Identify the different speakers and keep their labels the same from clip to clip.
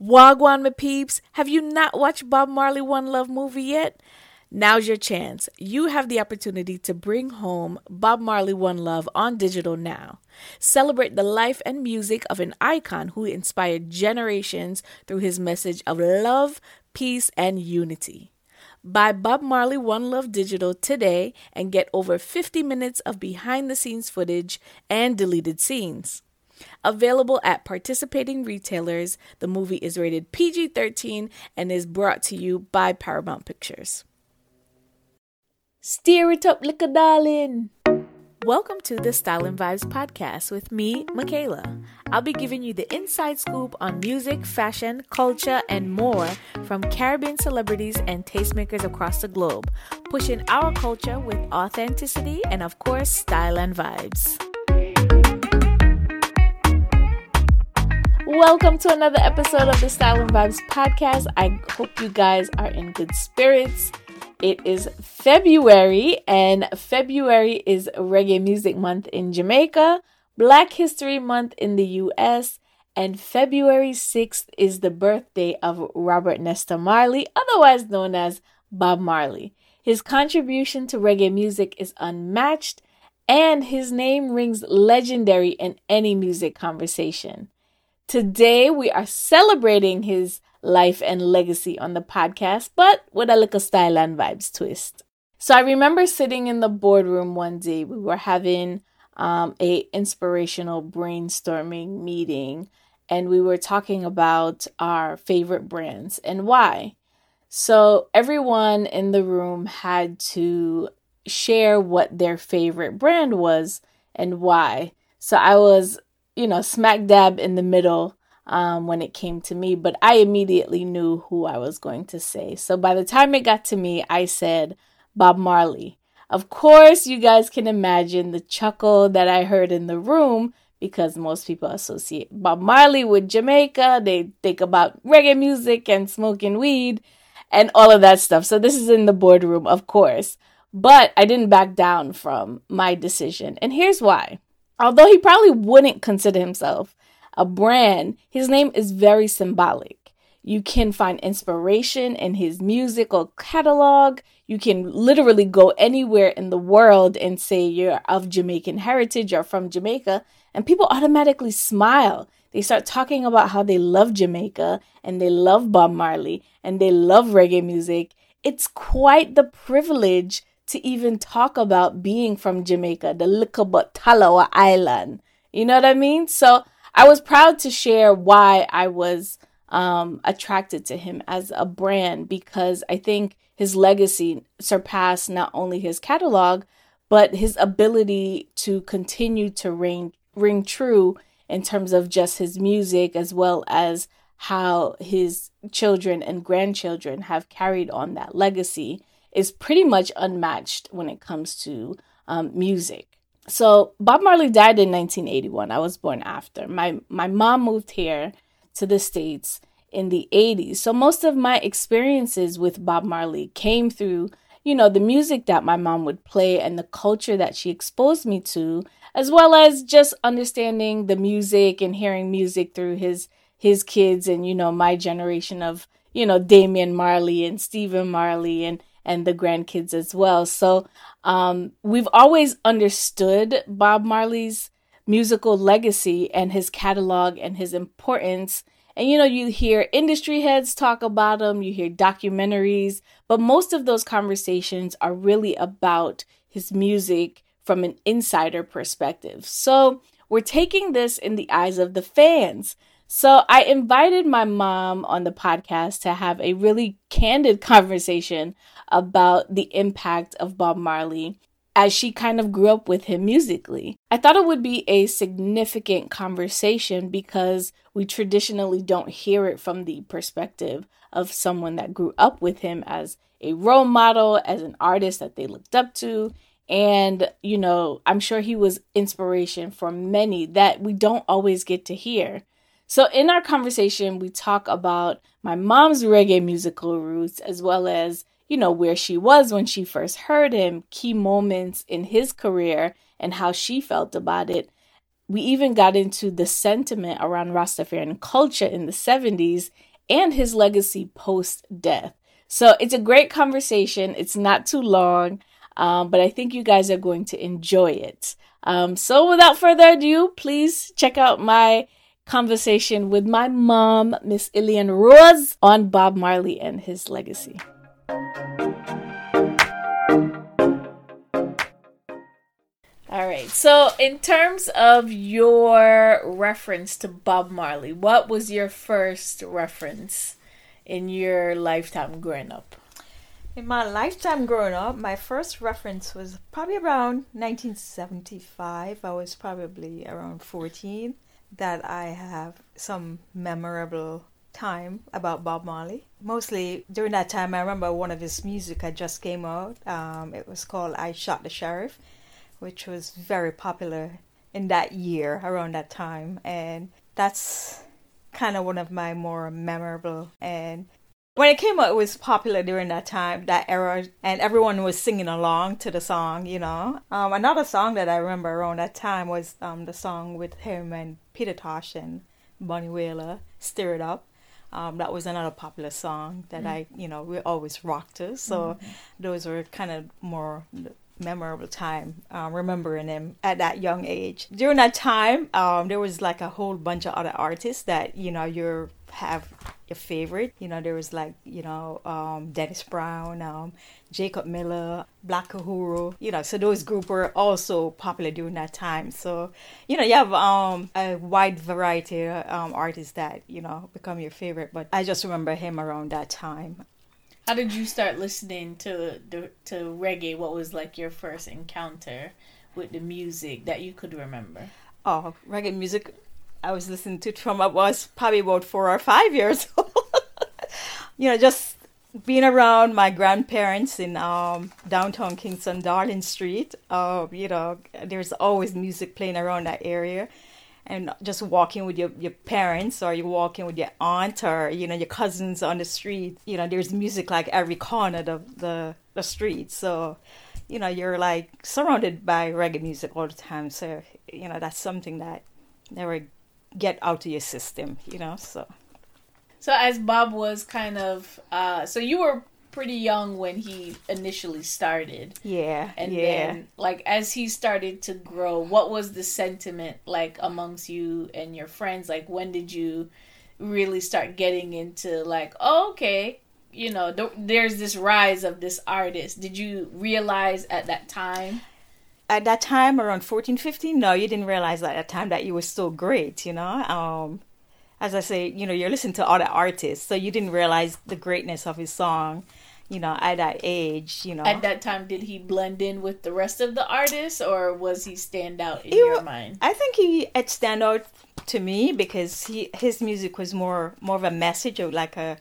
Speaker 1: Wagwan, my peeps, have you not watched Bob Marley One Love movie yet? Now's your chance. You have the opportunity to bring home Bob Marley One Love on digital now. Celebrate the life and music of an icon who inspired generations through his message of love, peace, and unity. Buy Bob Marley One Love Digital today and get over 50 minutes of behind the scenes footage and deleted scenes. Available at participating retailers, the movie is rated PG 13 and is brought to you by Paramount Pictures. Stir it up, liquor darling. Welcome to the Style and Vibes podcast with me, Michaela. I'll be giving you the inside scoop on music, fashion, culture, and more from Caribbean celebrities and tastemakers across the globe, pushing our culture with authenticity and, of course, style and vibes. Welcome to another episode of the Style and Vibes podcast. I hope you guys are in good spirits. It is February, and February is Reggae Music Month in Jamaica, Black History Month in the US, and February 6th is the birthday of Robert Nesta Marley, otherwise known as Bob Marley. His contribution to reggae music is unmatched, and his name rings legendary in any music conversation. Today, we are celebrating his life and legacy on the podcast, but with a little style and vibes twist. So I remember sitting in the boardroom one day. We were having um, a inspirational brainstorming meeting, and we were talking about our favorite brands and why. So everyone in the room had to share what their favorite brand was and why. So I was, you know, smack dab in the middle um, when it came to me, but I immediately knew who I was going to say. So by the time it got to me, I said Bob Marley. Of course, you guys can imagine the chuckle that I heard in the room because most people associate Bob Marley with Jamaica. They think about reggae music and smoking weed and all of that stuff. So this is in the boardroom, of course. But I didn't back down from my decision. And here's why. Although he probably wouldn't consider himself a brand, his name is very symbolic. You can find inspiration in his musical catalog. You can literally go anywhere in the world and say you're of Jamaican heritage or from Jamaica, and people automatically smile. They start talking about how they love Jamaica and they love Bob Marley and they love reggae music. It's quite the privilege to even talk about being from Jamaica, the little but Talawa Island. You know what I mean? So I was proud to share why I was um, attracted to him as a brand because I think his legacy surpassed not only his catalog, but his ability to continue to ring, ring true in terms of just his music as well as how his children and grandchildren have carried on that legacy is pretty much unmatched when it comes to um, music. So Bob Marley died in 1981. I was born after. My my mom moved here to the states in the 80s. So most of my experiences with Bob Marley came through, you know, the music that my mom would play and the culture that she exposed me to, as well as just understanding the music and hearing music through his his kids and you know my generation of, you know, Damian Marley and Stephen Marley and and the grandkids as well. So um, we've always understood Bob Marley's musical legacy and his catalog and his importance. And you know, you hear industry heads talk about him, you hear documentaries, but most of those conversations are really about his music from an insider perspective. So we're taking this in the eyes of the fans. So I invited my mom on the podcast to have a really candid conversation about the impact of Bob Marley as she kind of grew up with him musically. I thought it would be a significant conversation because we traditionally don't hear it from the perspective of someone that grew up with him as a role model, as an artist that they looked up to. And, you know, I'm sure he was inspiration for many that we don't always get to hear. So, in our conversation, we talk about my mom's reggae musical roots as well as, you know, where she was when she first heard him, key moments in his career, and how she felt about it. We even got into the sentiment around Rastafarian culture in the 70s and his legacy post death. So it's a great conversation. It's not too long, um, but I think you guys are going to enjoy it. Um, so without further ado, please check out my conversation with my mom, Miss Ilian Rose, on Bob Marley and his legacy. All right. So, in terms of your reference to Bob Marley, what was your first reference in your lifetime growing up?
Speaker 2: In my lifetime growing up, my first reference was probably around 1975. I was probably around 14 that I have some memorable time about Bob Marley. Mostly during that time, I remember one of his music had just came out. Um, it was called "I Shot the Sheriff," which was very popular in that year around that time and that's kind of one of my more memorable and when it came out it was popular during that time that era and everyone was singing along to the song you know um, another song that i remember around that time was um, the song with him and peter tosh and bunny wailer stir it up um, that was another popular song that mm-hmm. i you know we always rocked to so mm-hmm. those were kind of more memorable time um, remembering him at that young age. During that time, um, there was like a whole bunch of other artists that you know you have your favorite. You know, there was like you know um, Dennis Brown, um, Jacob Miller, Black Uhuru. You know, so those groups were also popular during that time. So you know, you have um, a wide variety of um, artists that you know become your favorite. But I just remember him around that time.
Speaker 1: How did you start listening to to reggae? What was like your first encounter with the music that you could remember?
Speaker 2: Oh, reggae music! I was listening to from I was probably about four or five years old. you know, just being around my grandparents in um, downtown Kingston, Darling Street. Uh, you know, there's always music playing around that area and just walking with your, your parents or you're walking with your aunt or you know your cousins on the street you know there's music like every corner of the the street. So you know you're like surrounded by reggae music all the time. So you know that's something that never get out of your system you know so.
Speaker 1: So as bob was kind of uh so you were pretty young when he initially started.
Speaker 2: Yeah.
Speaker 1: And
Speaker 2: yeah.
Speaker 1: then like as he started to grow, what was the sentiment like amongst you and your friends? Like when did you really start getting into like, oh, okay, you know, th- there's this rise of this artist. Did you realize at that time?
Speaker 2: At that time, around 14, 15, no, you didn't realize at that time that you were so great, you know? Um, as I say, you know, you're listening to other artists, so you didn't realize the greatness of his song you know, at that age, you know.
Speaker 1: At that time, did he blend in with the rest of the artists, or was he stand out in your mind?
Speaker 2: I think he had stand out to me because he his music was more more of a message of like a,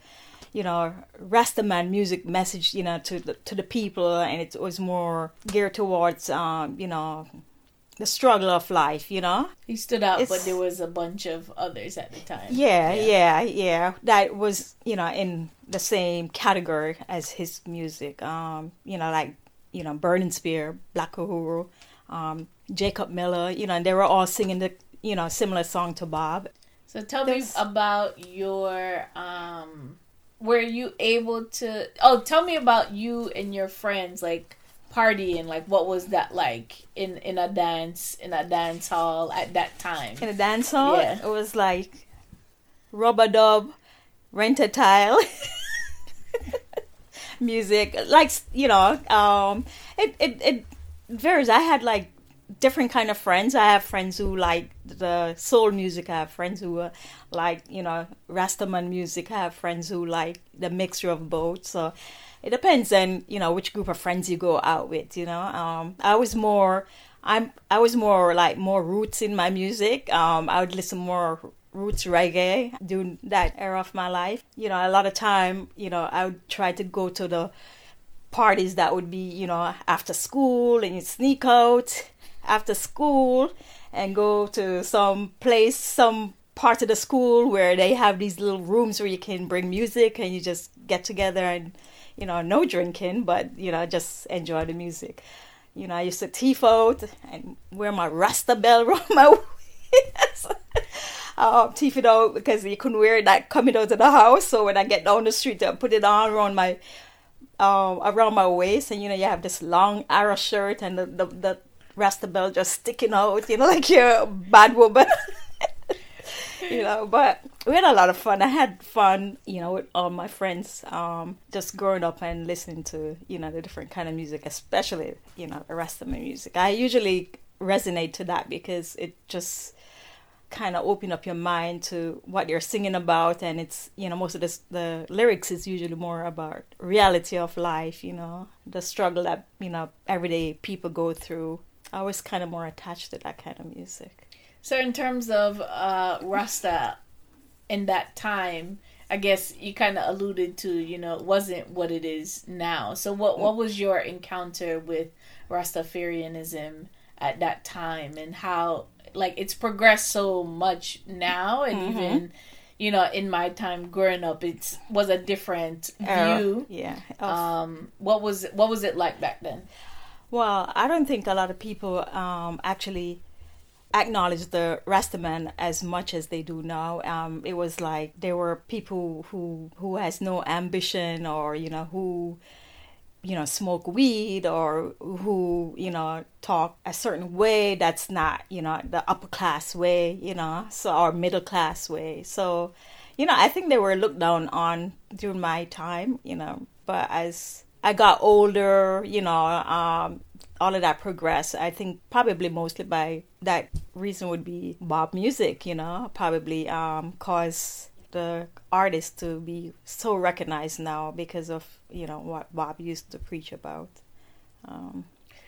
Speaker 2: you know, Rastaman music message, you know, to the to the people, and it was more geared towards, um, you know, the struggle of life, you know.
Speaker 1: He stood out, it's, but there was a bunch of others at the time.
Speaker 2: Yeah, yeah, yeah, yeah, That was, you know, in the same category as his music. Um, you know, like, you know, Burning Spear, Black Uhuru, um, Jacob Miller, you know, and they were all singing the, you know, similar song to Bob.
Speaker 1: So tell There's, me about your um were you able to oh tell me about you and your friends like partying like what was that like in in a dance in a dance hall at that time
Speaker 2: in a dance hall yeah. it was like rubber dub rent a tile music like you know um it, it it varies. I had like different kind of friends. I have friends who like the soul music. I have friends who uh, like you know rastaman music. I have friends who like the mixture of both. So it depends on you know which group of friends you go out with you know. Um i was more i'm i was more like more roots in my music. Um i would listen more roots reggae during that era of my life you know a lot of time you know i would try to go to the parties that would be you know after school and you sneak out after school and go to some place some part of the school where they have these little rooms where you can bring music and you just get together and you know, no drinking, but you know, just enjoy the music. You know, I used to tifo and wear my Rasta bell around my um, teeth it out because you couldn't wear that coming out of the house. So when I get down the street, I put it on around my um, around my waist, and you know you have this long arrow shirt and the the, the rasta belt just sticking out, you know, like you're a bad woman. you know, but we had a lot of fun. I had fun, you know, with all my friends, um, just growing up and listening to, you know, the different kind of music, especially, you know, the Rastaman music. I usually resonate to that because it just kind of open up your mind to what you're singing about and it's you know most of this the lyrics is usually more about reality of life you know the struggle that you know everyday people go through. I was kind of more attached to that kind of music.
Speaker 1: So in terms of uh rasta in that time i guess you kind of alluded to you know it wasn't what it is now. So what what was your encounter with rastafarianism at that time and how like it's progressed so much now and mm-hmm. even you know in my time growing up it was a different view
Speaker 2: yeah
Speaker 1: um what was what was it like back then
Speaker 2: well i don't think a lot of people um actually acknowledge the Rastaman as much as they do now. Um, it was like there were people who who has no ambition or you know who you know smoke weed or who you know talk a certain way that's not you know the upper class way you know so or middle class way. So you know i think they were looked down on during my time you know but as i got older you know um all of that progressed. I think probably mostly by that reason would be bob music you know probably um cause the artist to be so recognized now because of you know what Bob used to preach about. Um,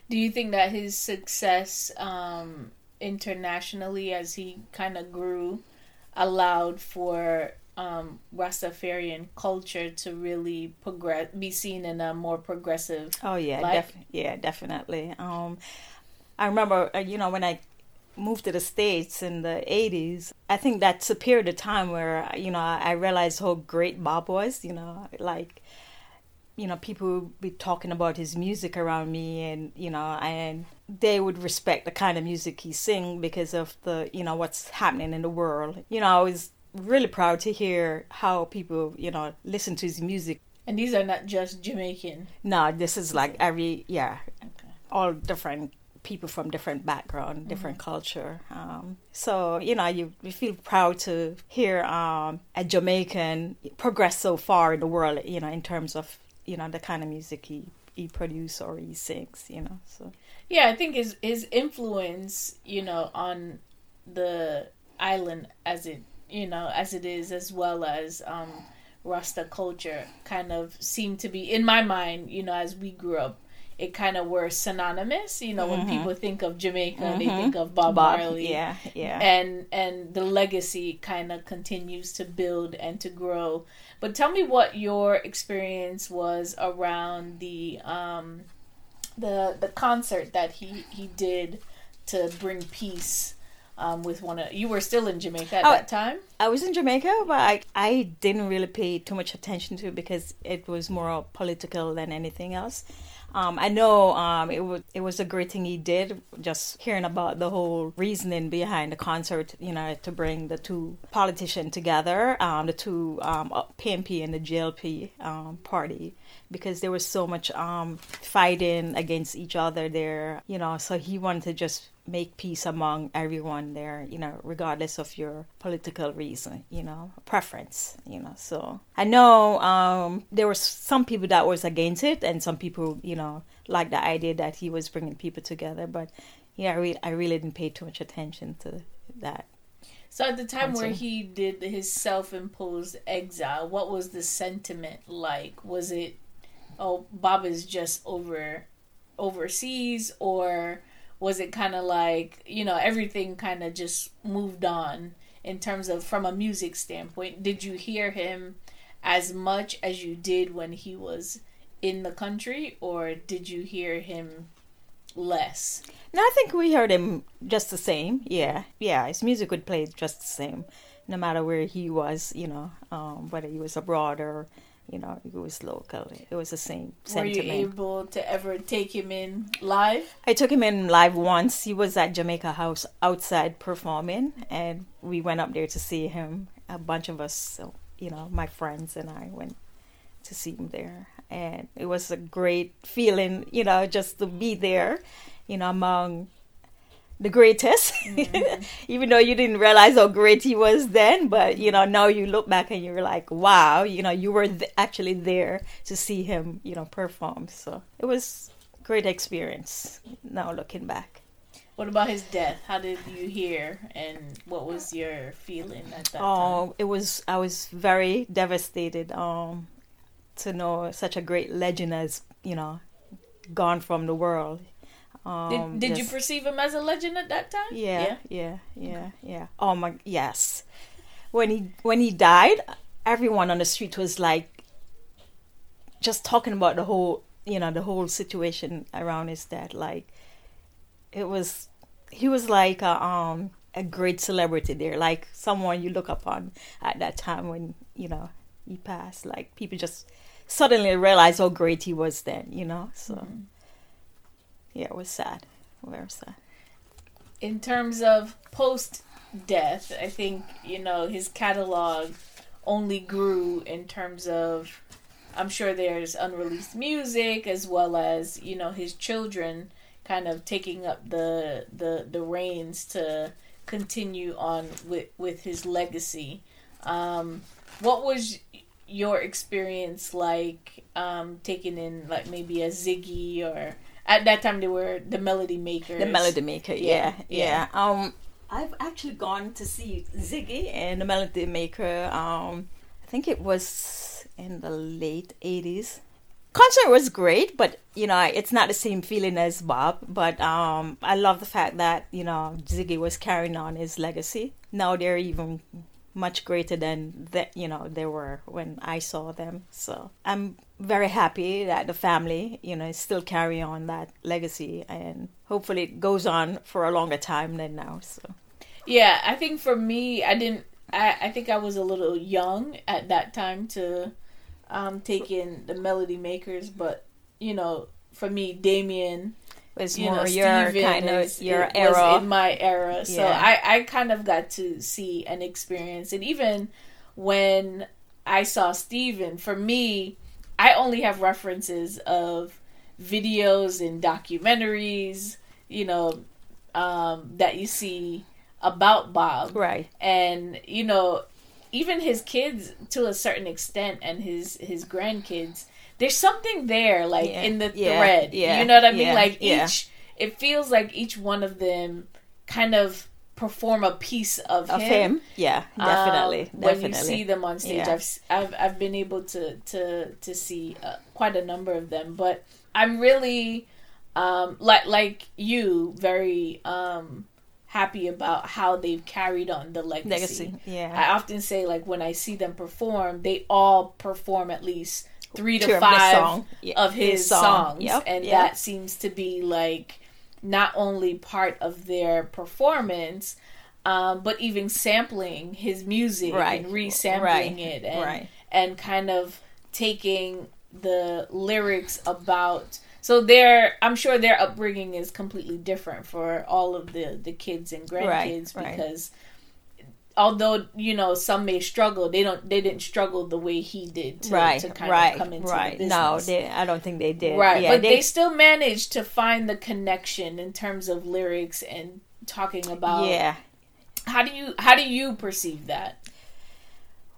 Speaker 1: Do you think that his success um, internationally, as he kind of grew, allowed for um, Rastafarian culture to really progress, be seen in a more progressive?
Speaker 2: Oh yeah, def- yeah, definitely. Um, I remember, uh, you know, when I moved to the states in the 80s i think that's a period of time where you know i realized how great bob was you know like you know people would be talking about his music around me and you know and they would respect the kind of music he sing because of the you know what's happening in the world. You know i was really proud to hear how people you know listen to his music.
Speaker 1: And these are not just jamaican?
Speaker 2: No this is like every yeah okay. all different people from different background, different mm-hmm. culture. Um, so you know, you, you feel proud to hear um, a Jamaican progress so far in the world. You know, in terms of you know the kind of music he he produces or he sings. You know, so
Speaker 1: yeah, I think his his influence, you know, on the island as it you know as it is, as well as um, Rasta culture, kind of seemed to be in my mind. You know, as we grew up it kind of were synonymous. You know, mm-hmm. when people think of Jamaica, mm-hmm. they think of Bob, Bob, Marley.
Speaker 2: Yeah, yeah.
Speaker 1: And and the legacy kind of continues to build and to grow. But tell me what your experience was around the um the the concert that he he did to bring peace um, with one of you were still in Jamaica at oh, that time.
Speaker 2: I was in Jamaica, but I I didn't really pay too much attention to it because it was more political than anything else. Um, I know um, it was it was a great thing he did. Just hearing about the whole reasoning behind the concert, you know, to bring the two politicians together, um, the two um, PNP and the JLP um, party, because there was so much um, fighting against each other there. You know, so he wanted to just make peace among everyone there, you know, regardless of your political reason, you know, preference, you know. So I know um, there were some people that was against it, and some people, you know, like the idea that he was bringing people together. But yeah, I, re- I really didn't pay too much attention to that.
Speaker 1: So at the time where he did his self-imposed exile, what was the sentiment like? Was it, oh, Bob is just over overseas, or was it kind of like you know everything kind of just moved on in terms of from a music standpoint? Did you hear him as much as you did when he was in the country or did you hear him less?
Speaker 2: No i think we heard him just the same. Yeah yeah his music would play just the same no matter where he was you know um, whether he was abroad or you know, it was local. It was the same sentiment.
Speaker 1: Were you able to ever take him in live?
Speaker 2: I took him in live once. He was at Jamaica House outside performing, and we went up there to see him. A bunch of us, so, you know, my friends and I went to see him there, and it was a great feeling, you know, just to be there, you know, among the greatest. Even though you didn't realize how great he was then, but you know, now you look back and you're like, wow, you know, you were th- actually there to see him, you know, perform. So it was great experience. Now looking back.
Speaker 1: What about his death? How did you hear, and what was your feeling at that time?
Speaker 2: Oh, it was. I was very devastated. Um, to know such a great legend as you know, gone from the world. Um,
Speaker 1: Did, did you perceive him as a legend at that time?
Speaker 2: Yeah, yeah, yeah, yeah. Oh my, yes. When he when he died, everyone on the street was like, just talking about the whole, you know, the whole situation around his death. Like, it was, he was like a um a great celebrity there, like someone you look upon at that time when you know he passed. Like people just suddenly realized how great he was then, you know. So yeah, it was sad, very sad.
Speaker 1: in terms of post death, I think, you know, his catalog only grew in terms of I'm sure there's unreleased music as well as, you know, his children kind of taking up the the the reins to continue on with with his legacy. Um what was your experience like um taking in like maybe a Ziggy or at that time they were the melody makers.
Speaker 2: The Melody Maker,
Speaker 1: Yeah,
Speaker 2: yeah, yeah. Um, I've actually gone to see Ziggy and the Melody Maker. Um, I think it was in the late '80s. Concert was great, but you know, it's not the same feeling as Bob. But um, I love the fact that you know Ziggy was carrying on his legacy. Now they're even much greater than that you know they were when I saw them. So I'm very happy that the family you know still carry on that legacy and hopefully it goes on for a longer time than now. So
Speaker 1: Yeah, I think for me, I didn't. I, I think I was a little young at that time to um, take in the melody makers, but you know, for me,
Speaker 2: Damian, was
Speaker 1: you
Speaker 2: more
Speaker 1: know,
Speaker 2: your
Speaker 1: Stephen
Speaker 2: kind of your era.
Speaker 1: was in my era. So
Speaker 2: Yeah.
Speaker 1: I I kind of got to see and experience, and even when I saw Stephen, for me, I only have references of videos and documentaries, you know, um, that you see about Bob
Speaker 2: right.
Speaker 1: and you know even his kids to a certain extent and his his grandkids there's something there like
Speaker 2: Yeah,
Speaker 1: in the
Speaker 2: yeah,
Speaker 1: thread.
Speaker 2: Yeah,
Speaker 1: you know what i mean? Like each it feels like each one of them kind of perform a piece of,
Speaker 2: Of
Speaker 1: him,
Speaker 2: him, yeah,
Speaker 1: Um,
Speaker 2: definitely,
Speaker 1: when
Speaker 2: definitely.
Speaker 1: you see them on stage. I've, I've i've been able to to to see uh, quite a number of them but i'm really um like like you very um happy about how they've carried on the legacy.
Speaker 2: Legacy, yeah.
Speaker 1: I often say like when I see them perform, they all perform at least three to five.
Speaker 2: Yeah,
Speaker 1: of his,
Speaker 2: his song.
Speaker 1: songs,
Speaker 2: Yep,
Speaker 1: and
Speaker 2: yep.
Speaker 1: that seems to be like not only part of their performance, um, but even sampling his music
Speaker 2: Right,
Speaker 1: and resampling
Speaker 2: right,
Speaker 1: it, and
Speaker 2: right.
Speaker 1: and kind of taking the lyrics about so their i'm sure their upbringing is completely different for all of the the kids and grandkids
Speaker 2: right.
Speaker 1: because although you know some may struggle they don't they didn't struggle the way he did to,
Speaker 2: right,
Speaker 1: to kind
Speaker 2: right,
Speaker 1: of come into
Speaker 2: right.
Speaker 1: the
Speaker 2: No, they, I don't think they did.
Speaker 1: right
Speaker 2: yeah,
Speaker 1: but they, still managed to find the connection in terms of lyrics and talking about
Speaker 2: yeah.
Speaker 1: how do you how do you perceive that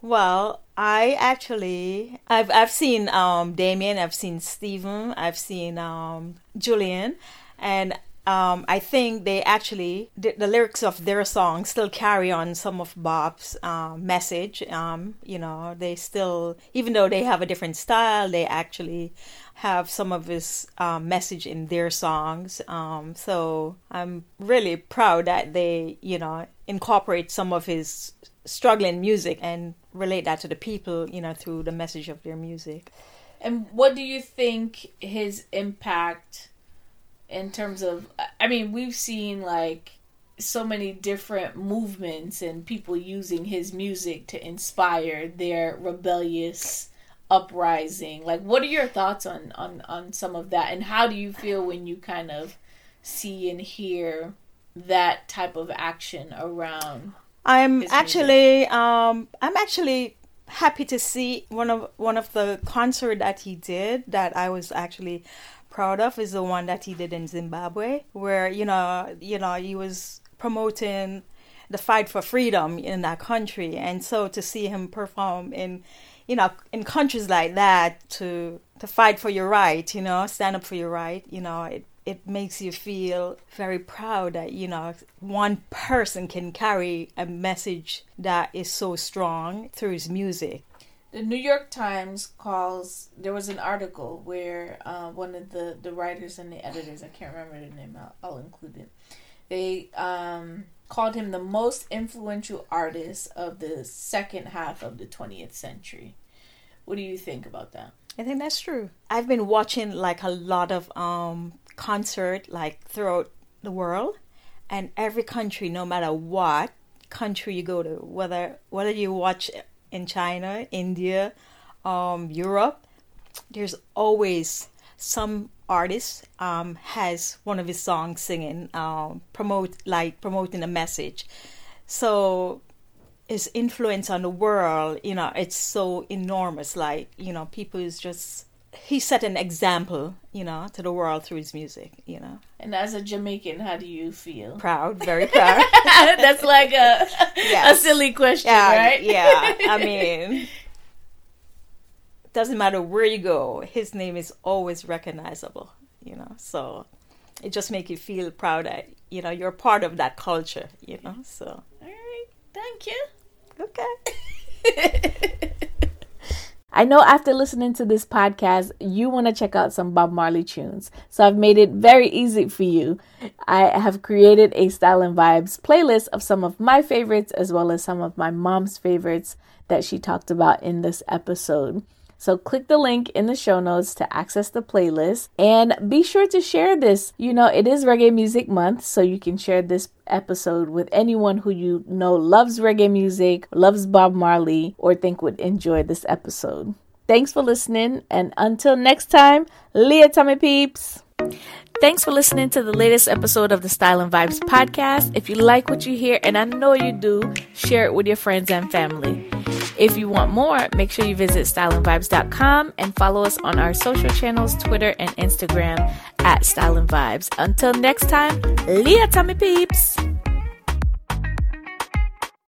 Speaker 2: Well, I actually I've I've seen um Damian, I've seen Stephen, I've seen um Julian, and um I think they actually the, the lyrics of their songs still carry on some of Bob's um message. Um, you know, they still even though they have a different style, they actually have some of his um, message in their songs. Um, so I'm really proud that they, you know, incorporate some of his struggling music and relate that to the people, you know, through the message of their music.
Speaker 1: And what do you think his impact in terms of I mean, we've seen like so many different movements and people using his music to inspire their rebellious uprising. Like, what are your thoughts on on on some of that, and how do you feel when you kind of see and hear that type of action around?
Speaker 2: I'm actually um I'm actually happy to see one of one of the concert that he did that I was actually proud of is the one that he did in Zimbabwe where you know you know he was promoting the fight for freedom in that country. And so to see him perform in you know in countries like that to to fight for your right you know stand up for your right you know it it makes you feel very proud that you know one person can carry a message that is so strong through his music
Speaker 1: the new york times calls there was an article where uh, one of the the writers and the editors i can't remember the name i'll, I'll include it. They um, called him the most influential artist of the second half of the 20th century. What do you think about that?
Speaker 2: I think that's true. I've been watching like a lot of um concert like throughout the world and every country no matter what country you go to whether whether you watch in China, India, um Europe, there's always some artist um has one of his songs singing um promote like promoting a message. So his influence on the world, you know, it's so enormous. Like, you know, people is just he set an example, you know, to the world through his music, you know.
Speaker 1: And as a Jamaican, how do you feel?
Speaker 2: Proud, very proud.
Speaker 1: That's like a yes. a silly question,
Speaker 2: yeah,
Speaker 1: right?
Speaker 2: yeah. I mean, doesn't matter where you go, his name is always recognizable, you know. So it just makes you feel proud that you know you're part of that culture, you know. So all
Speaker 1: right, thank you.
Speaker 2: Okay.
Speaker 1: I know after listening to this podcast, you want to check out some Bob Marley tunes. So I've made it very easy for you. I have created a Style and Vibes playlist of some of my favorites as well as some of my mom's favorites that she talked about in this episode. So click the link in the show notes to access the playlist and be sure to share this. You know, it is Reggae Music Month, so you can share this episode with anyone who you know loves reggae music, loves Bob Marley, or think would enjoy this episode. Thanks for listening, and until next time, Leah Tummy Peeps. Thanks for listening to the latest episode of the Style and Vibes podcast. If you like what you hear, and I know you do, share it with your friends and family. If you want more, make sure you visit styleandvibes.com and follow us on our social channels, Twitter and Instagram at Style and Vibes. Until next time, Leah Tummy Peeps.